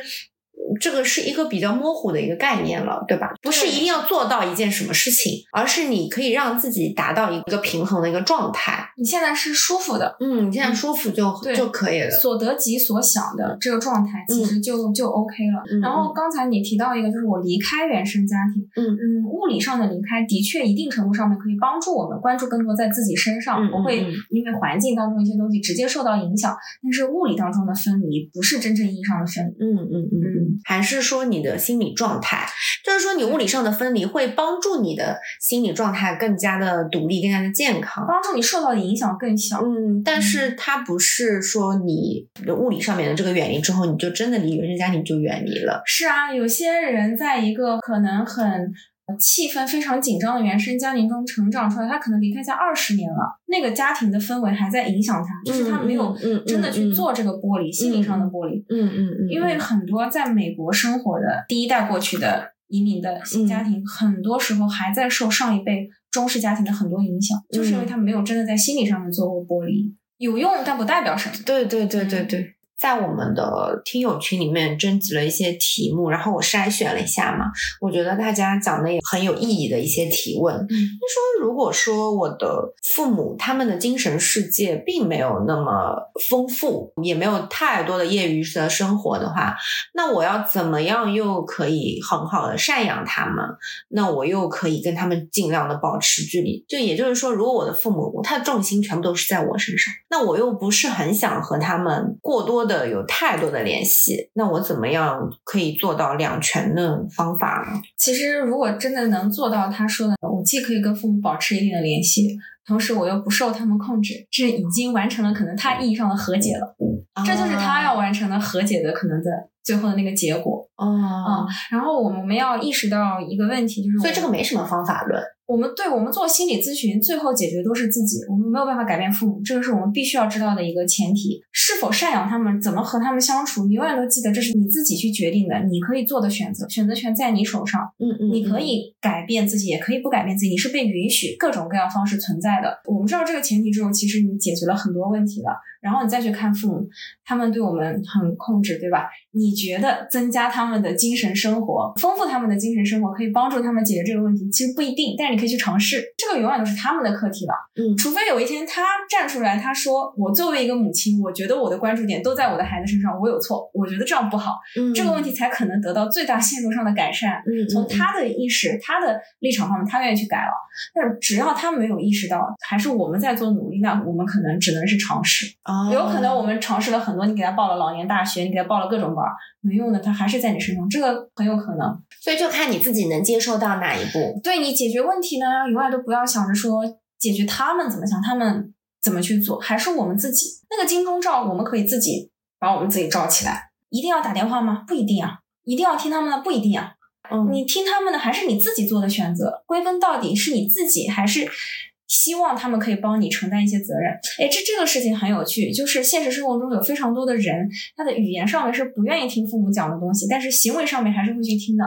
这个是一个比较模糊的一个概念了，对吧？不是一定要做到一件什么事情，而是你可以让自己达到一个平衡的一个状态。你现在是舒服的，嗯，你现在舒服就、对就可以了。所得及所想的这个状态，其实就、就 OK 了。嗯然后刚才你提到一个，就是我离开原生家庭，嗯嗯，物理上的离开的确一定程度上面可以帮助我们关注更多在自己身上，嗯不会因为环境当中一些东西直接受到影响。但是物理当中的分离不是真正意义上的分离。嗯嗯嗯嗯，还是说你的心理状态，就是说你物理上的分离会帮助你的心理状态更加的独立、更加的健康。帮助你受到的影响更小。嗯，但是它不是说你的物理上面的这个远离之后，你就真的离原生家庭就远离了。是啊，有些人在一个可能很呃气氛非常紧张的原生家庭中成长出来，他可能离开家二十年了，那个家庭的氛围还在影响他，就是他没有真的去做这个剥离，心理上的剥离。嗯嗯嗯，因为很多在美国生活的第一代过去的移民的新家庭，很多时候还在受上一辈中式家庭的很多影响，就是因为他没有真的在心理上面做过剥离。有用，但不代表什么。对对对对对，在我们的听友群里面征集了一些题目，然后我筛选了一下嘛，我觉得大家讲的也很有意义的一些提问。嗯说，如果说我的父母他们的精神世界并没有那么丰富，也没有太多的业余的生活的话，那我要怎么样又可以很好的赡养他们？那我又可以跟他们尽量的保持距离。就也就是说，如果我的父母他的重心全部都是在我身上，那我又不是很想和他们过多的有太多的联系，那我怎么样可以做到两全的方法呢？其实，如果真的能做到他说的，我既可以跟父母保持一定的联系，同时我又不受他们控制，这已经完成了可能他意义上的和解了。这就是他要完成的和解的可能的最后的那个结果。哦，嗯然后我们要意识到一个问题，就是所以这个没什么方法论。我们对我们做心理咨询，最后解决都是自己，我们没有办法改变父母，这个是我们必须要知道的一个前提。是否赡养他们，怎么和他们相处，你永远都记得这是你自己去决定的，你可以做的选择，选择权在你手上。嗯嗯你可以改变自己，也可以不改变自己，你是被允许各种各样方式存在的。我们知道这个前提之后，其实你解决了很多问题了。然后你再去看父母，他们对我们很控制，对吧？你觉得增加他们的精神生活，丰富他们的精神生活，可以帮助他们解决这个问题？其实不一定，但是你可以去尝试。这个永远都是他们的课题了。嗯除非有一天他站出来，他说：“我作为一个母亲，我觉得我的关注点都在我的孩子身上，我有错，我觉得这样不好。”嗯这个问题才可能得到最大限度上的改善。嗯从他的意识、他的立场方面，他愿意去改了。但是只要他没有意识到，还是我们在做努力，那我们可能只能是尝试。哦有可能我们尝试了很多，你给他报了老年大学，你给他报了各种班儿，没用的，他还是在你身上，这个很有可能。所以就看你自己能接受到哪一步。对你解决问题呢，永远都不要想着说解决他们怎么想，他们怎么去做，还是我们自己那个金钟罩，我们可以自己把我们自己罩起来。一定要打电话吗？不一定啊。一定要听他们的？不一定啊。嗯你听他们的，还是你自己做的选择？归根到底是你自己，还是希望他们可以帮你承担一些责任？哎，这这个事情很有趣，就是现实生活中有非常多的人，他的语言上面是不愿意听父母讲的东西，但是行为上面还是会去听的。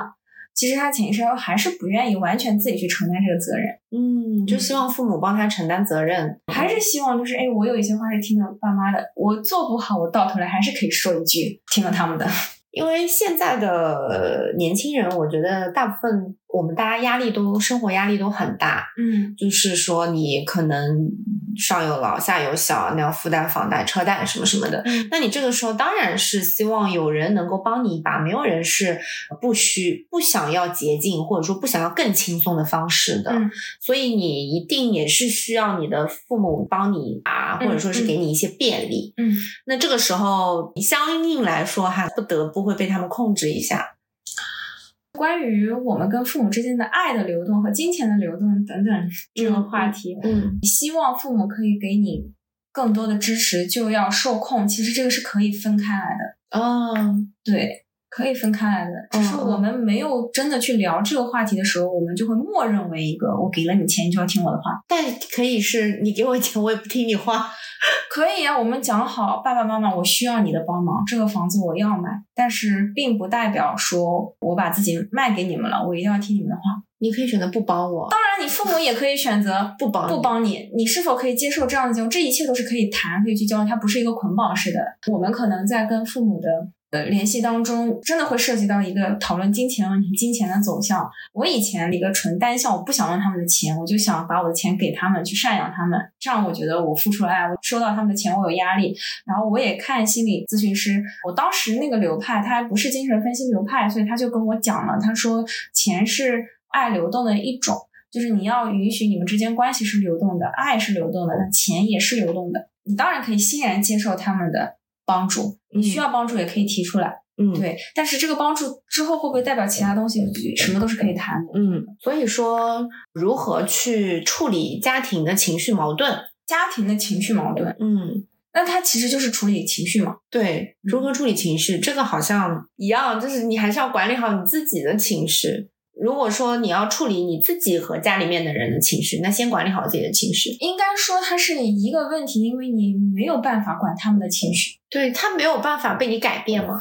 其实他潜意识还是不愿意完全自己去承担这个责任，嗯，就希望父母帮他承担责任，还是希望就是哎，我有一些话是听了爸妈的，我做不好，我到头来还是可以说一句听了他们的。因为现在的呃年轻人，我觉得大部分我们大家压力都生活压力都很大，嗯就是说你可能上有老下有小，你要负担房贷、车贷什么什么的。嗯那你这个时候当然是希望有人能够帮你一把，没有人是不需不想要捷径或者说不想要更轻松的方式的。嗯所以你一定也是需要你的父母帮你一把，或者说是给你一些便利。嗯，那这个时候相应来说，哈不得不会被他们控制一下。关于我们跟父母之间的爱的流动和金钱的流动等等这个话题，嗯。你希望父母可以给你更多的支持，就要受控。其实这个是可以分开来的，哦，对，可以分开来的。只是我们没有真的去聊这个话题的时候，我们就会默认为一个我给了你钱，你就要听我的话。但可以是你给我钱，我也不听你话。可以啊，我们讲好，爸爸妈妈，我需要你的帮忙，这个房子我要买，但是并不代表说我把自己卖给你们了，我一定要听你们的话。你可以选择不帮我，当然，你父母也可以选择不帮不帮你，你是否可以接受这样的结果？这一切都是可以谈、可以去交流，它不是一个捆绑式的。我们可能在跟父母的呃联系当中，真的会涉及到一个讨论金钱问题、金钱的走向。我以前一个纯单向，我不想问他们的钱，我就想把我的钱给他们，去赡养他们。这样我觉得我付出了爱，我收到他们的钱，我有压力。然后我也看心理咨询师，我当时那个流派他还不是精神分析流派，所以他就跟我讲了，他说钱是爱流动的一种。就是你要允许你们之间关系是流动的，爱是流动的，那钱也是流动的。你当然可以欣然接受他们的帮助，你需要帮助也可以提出来，嗯，对。但是这个帮助之后会不会代表其他东西？什么都是可以谈的。嗯，所以说如何去处理家庭的情绪矛盾？家庭的情绪矛盾，嗯，那它其实就是处理情绪嘛。对，如何处理情绪，这个好像一样，就是你还是要管理好你自己的情绪。如果说你要处理你自己和家里面的人的情绪，那先管理好自己的情绪。应该说它是一个问题，因为你没有办法管他们的情绪。对他没有办法被你改变嘛。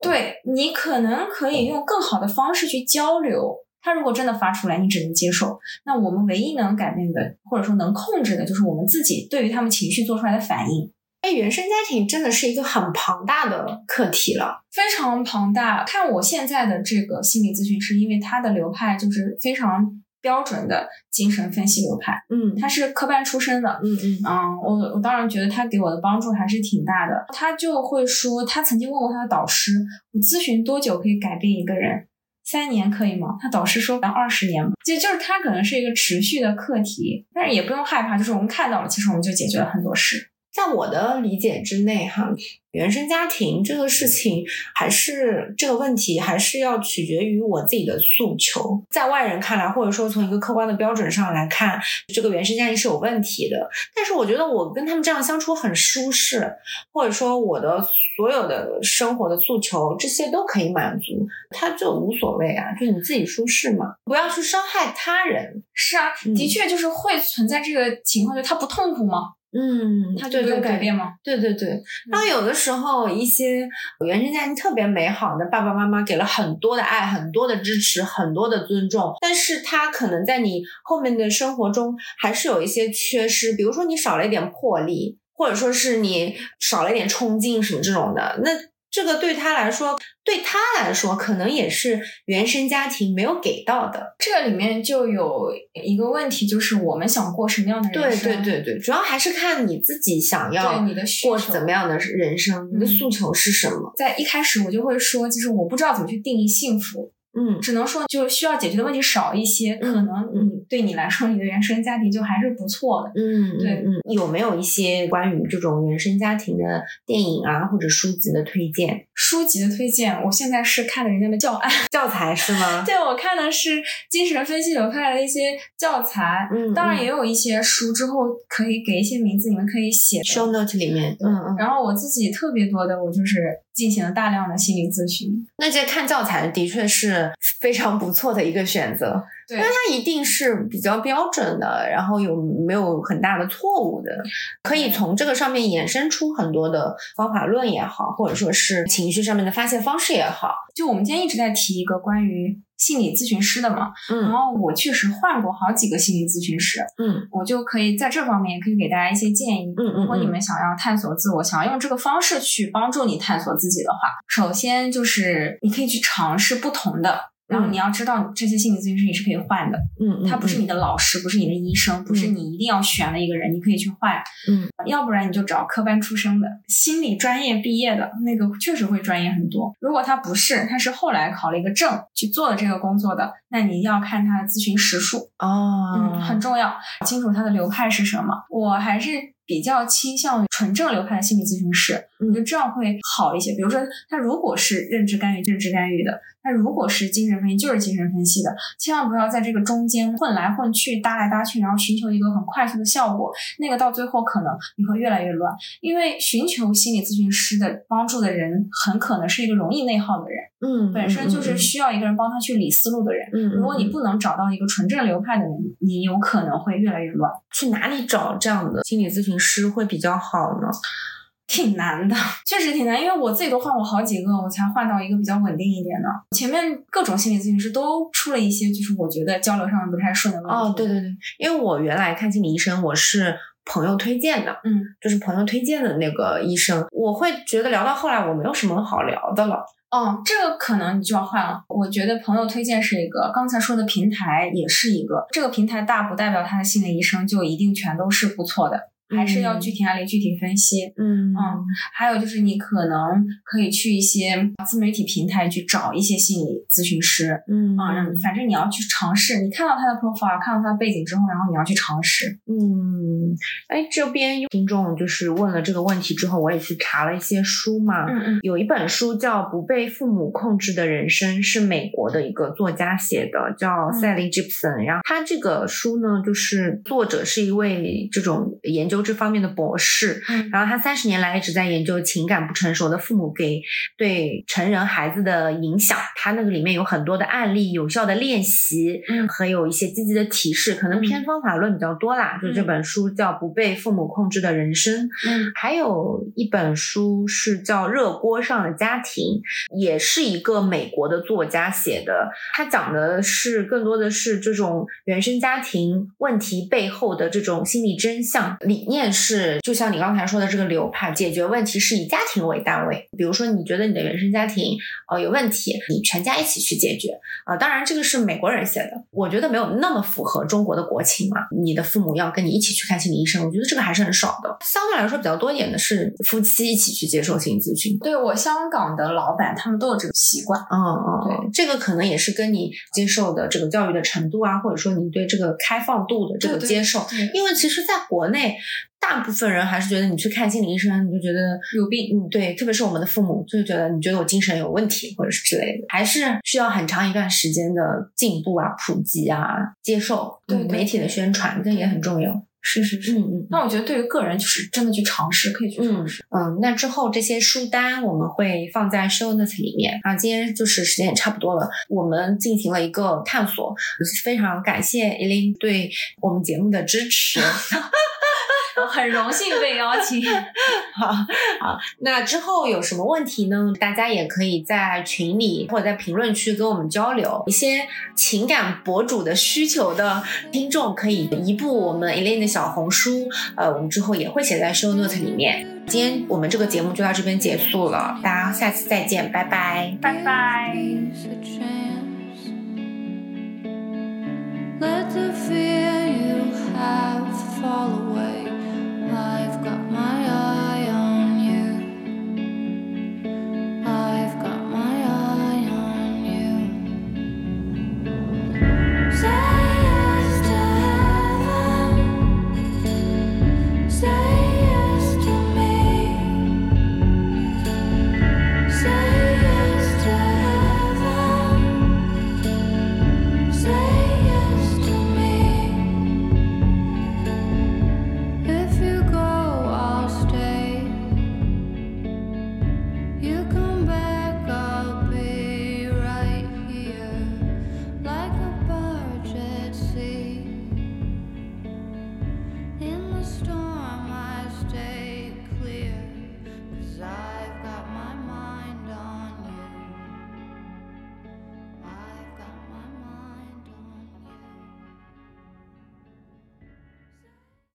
对你可能可以用更好的方式去交流。他如果真的发出来，你只能接受。那我们唯一能改变的，或者说能控制的，就是我们自己对于他们情绪做出来的反应。哎，原生家庭真的是一个很庞大的课题了。非常庞大。看我现在的这个心理咨询师，因为他的流派就是非常标准的精神分析流派，嗯他是科班出身的。嗯嗯嗯，我我当然觉得他给我的帮助还是挺大的。他就会说，他曾经问过他的导师，我咨询多久可以改变一个人？三年可以吗？他导师说二十年吧，就就是他可能是一个持续的课题，但是也不用害怕，就是我们看到了，其实我们就解决了很多事。在我的理解之内，哈，原生家庭这个事情，还是这个问题，还是要取决于我自己的诉求。在外人看来，或者说从一个客观的标准上来看，这个原生家庭是有问题的。但是我觉得我跟他们这样相处很舒适，或者说我的所有的生活的诉求，这些都可以满足，他就无所谓啊，就你自己舒适嘛，不要去伤害他人。是啊，嗯的确就是会存在这个情况，就他不痛苦吗？嗯，他就不用对对对改变吗？对对对，然后有的时候一些原生家庭特别美好的爸爸妈妈给了很多的爱、很多的支持、很多的尊重，但是他可能在你后面的生活中还是有一些缺失，比如说你少了一点魄力，或者说是你少了一点冲劲什么这种的，那。这个对他来说，对他来说，可能也是原生家庭没有给到的。这里面就有一个问题，就是我们想过什么样的人生？对对对，主要还是看你自己想要对你的过求怎么样的人生，你的嗯诉求是什么。在一开始我就会说，就是我不知道怎么去定义幸福，嗯只能说就需要解决的问题少一些，可能嗯你对你来说，你的原生家庭就还是不错的。嗯，对嗯，嗯有没有一些关于这种原生家庭的电影啊或者书籍的推荐？书籍的推荐，我现在是看的人家的教案，教材是吗？对我看的是精神分析流派的一些教材，嗯，当然嗯也有一些书，之后可以给一些名字，你们可以写的。show note 里面，嗯嗯，然后我自己特别多的，我就是进行了大量的心理咨询。那这看教材的确是非常不错的一个选择，对。因为它一定是比较标准的，然后有没有很大的错误的，可以从这个上面衍生出很多的方法论也好，或者说是情绪上面的发泄方式也好，就我们今天一直在提一个关于心理咨询师的嘛，嗯然嗯。后我确实换过好几个心理咨询师，嗯。我就可以在这方面可以给大家一些建议。嗯嗯。如果你们。想要探索自我，想要用这个方式去帮助你探索自己的话，首先就是你可以去尝试不同的然后你要知道，这些心理咨询师你是可以换的，嗯，他不是你的老师，不是你的医生，不是你一定要选的一个人，你可以去换。嗯，要不然你就找科班出身的心理专业毕业的那个，确实会专业很多。如果他不是，他是后来考了一个证去做的这个工作的，那你要看他的咨询时数哦，嗯，很重要，清楚他的流派是什么。我还是。比较倾向于纯正流派的心理咨询师，我觉得这样会好一些。比如说，他如果是认知干预，认知干预的；他如果是精神分析，就是精神分析的。千万不要在这个中间混来混去、搭来搭去，然后寻求一个很快速的效果。那个到最后可能你会越来越乱，因为寻求心理咨询师的帮助的人，很可能是一个容易内耗的人。嗯，本身就是需要一个人帮他去理思路的人。嗯，如果你不能找到一个纯正流派的人，你有可能会越来越乱。去哪里找这样的心理咨询师会比较好呢？挺难的，确实挺难，因为我自己都换过好几个，我才换到一个比较稳定一点的。前面各种心理咨询师都出了一些，就是我觉得交流上面不太顺的问题。哦，对对对，因为我原来看心理医生，我是朋友推荐的，嗯，就是朋友推荐的那个医生，我会觉得聊到后来我没有什么好聊的了。哦，这个可能你就要换了。我觉得朋友推荐是一个，刚才说的平台也是一个。这个平台大不代表他的心理医生就一定全都是不错的。还是要具体案例具体分析，嗯。嗯，还有就是你可能可以去一些自媒体平台去找一些心理咨询师，嗯啊，反正你要去尝试，你看到他的 profile，看到他的背景之后，然后你要去尝试，嗯，哎，这边听众就是问了这个问题之后，我也去查了一些书嘛，嗯嗯，有一本书叫《不被父母控制的人生》，是美国的一个作家写的，叫塞利·吉普森，然后他这个书呢，就是作者是一位这种研究。这方面的博士，然后他三十年来一直在研究情感不成熟的父母给对成人孩子的影响。他那个里面有很多的案例、有效的练习，嗯，和有一些积极的提示，可能偏方法论比较多啦。就这本书叫《不被父母控制的人生》，嗯，还有一本书是叫《热锅上的家庭》，也是一个美国的作家写的。他讲的是更多的是这种原生家庭问题背后的这种心理真相理。念是就像你刚才说的这个流派，解决问题是以家庭为单位。比如说，你觉得你的原生家庭呃有问题，你全家一起去解决啊。当然，这个是美国人写的，我觉得没有那么符合中国的国情嘛。你的父母要跟你一起去看心理医生，我觉得这个还是很少的。相对来说比较多一点的是夫妻一起去接受心理咨询。对我香港的老板，他们都有这个习惯。嗯嗯，对，这个可能也是跟你接受的这个教育的程度啊，或者说你对这个开放度的这个接受，因为其实在国内。大部分人还是觉得你去看心理医生，你就觉得有病。嗯，对，特别是我们的父母，就觉得你觉得我精神有问题，或者是之类的，还是需要很长一段时间的进步啊、普及啊、接受对媒体的宣传，这也很重要。是是是，嗯嗯。那我觉得对于个人，就是真的去尝试，可以去尝试。嗯，那之后这些书单我们会放在 show notes 里面。啊，今天就是时间也差不多了，我们进行了一个探索，非常感谢 Elin 对我们节目的支持。很荣幸被邀请，好，好，那之后有什么问题呢？大家也可以在群里或者在评论区跟我们交流。一些情感博主的需求的听众可以移步我们 Elaine 的小红书，呃，我们之后也会写在 show note 里面。今天我们这个节目就到这边结束了，大家下次再见，拜拜，拜拜。Let the fear you have fall away. my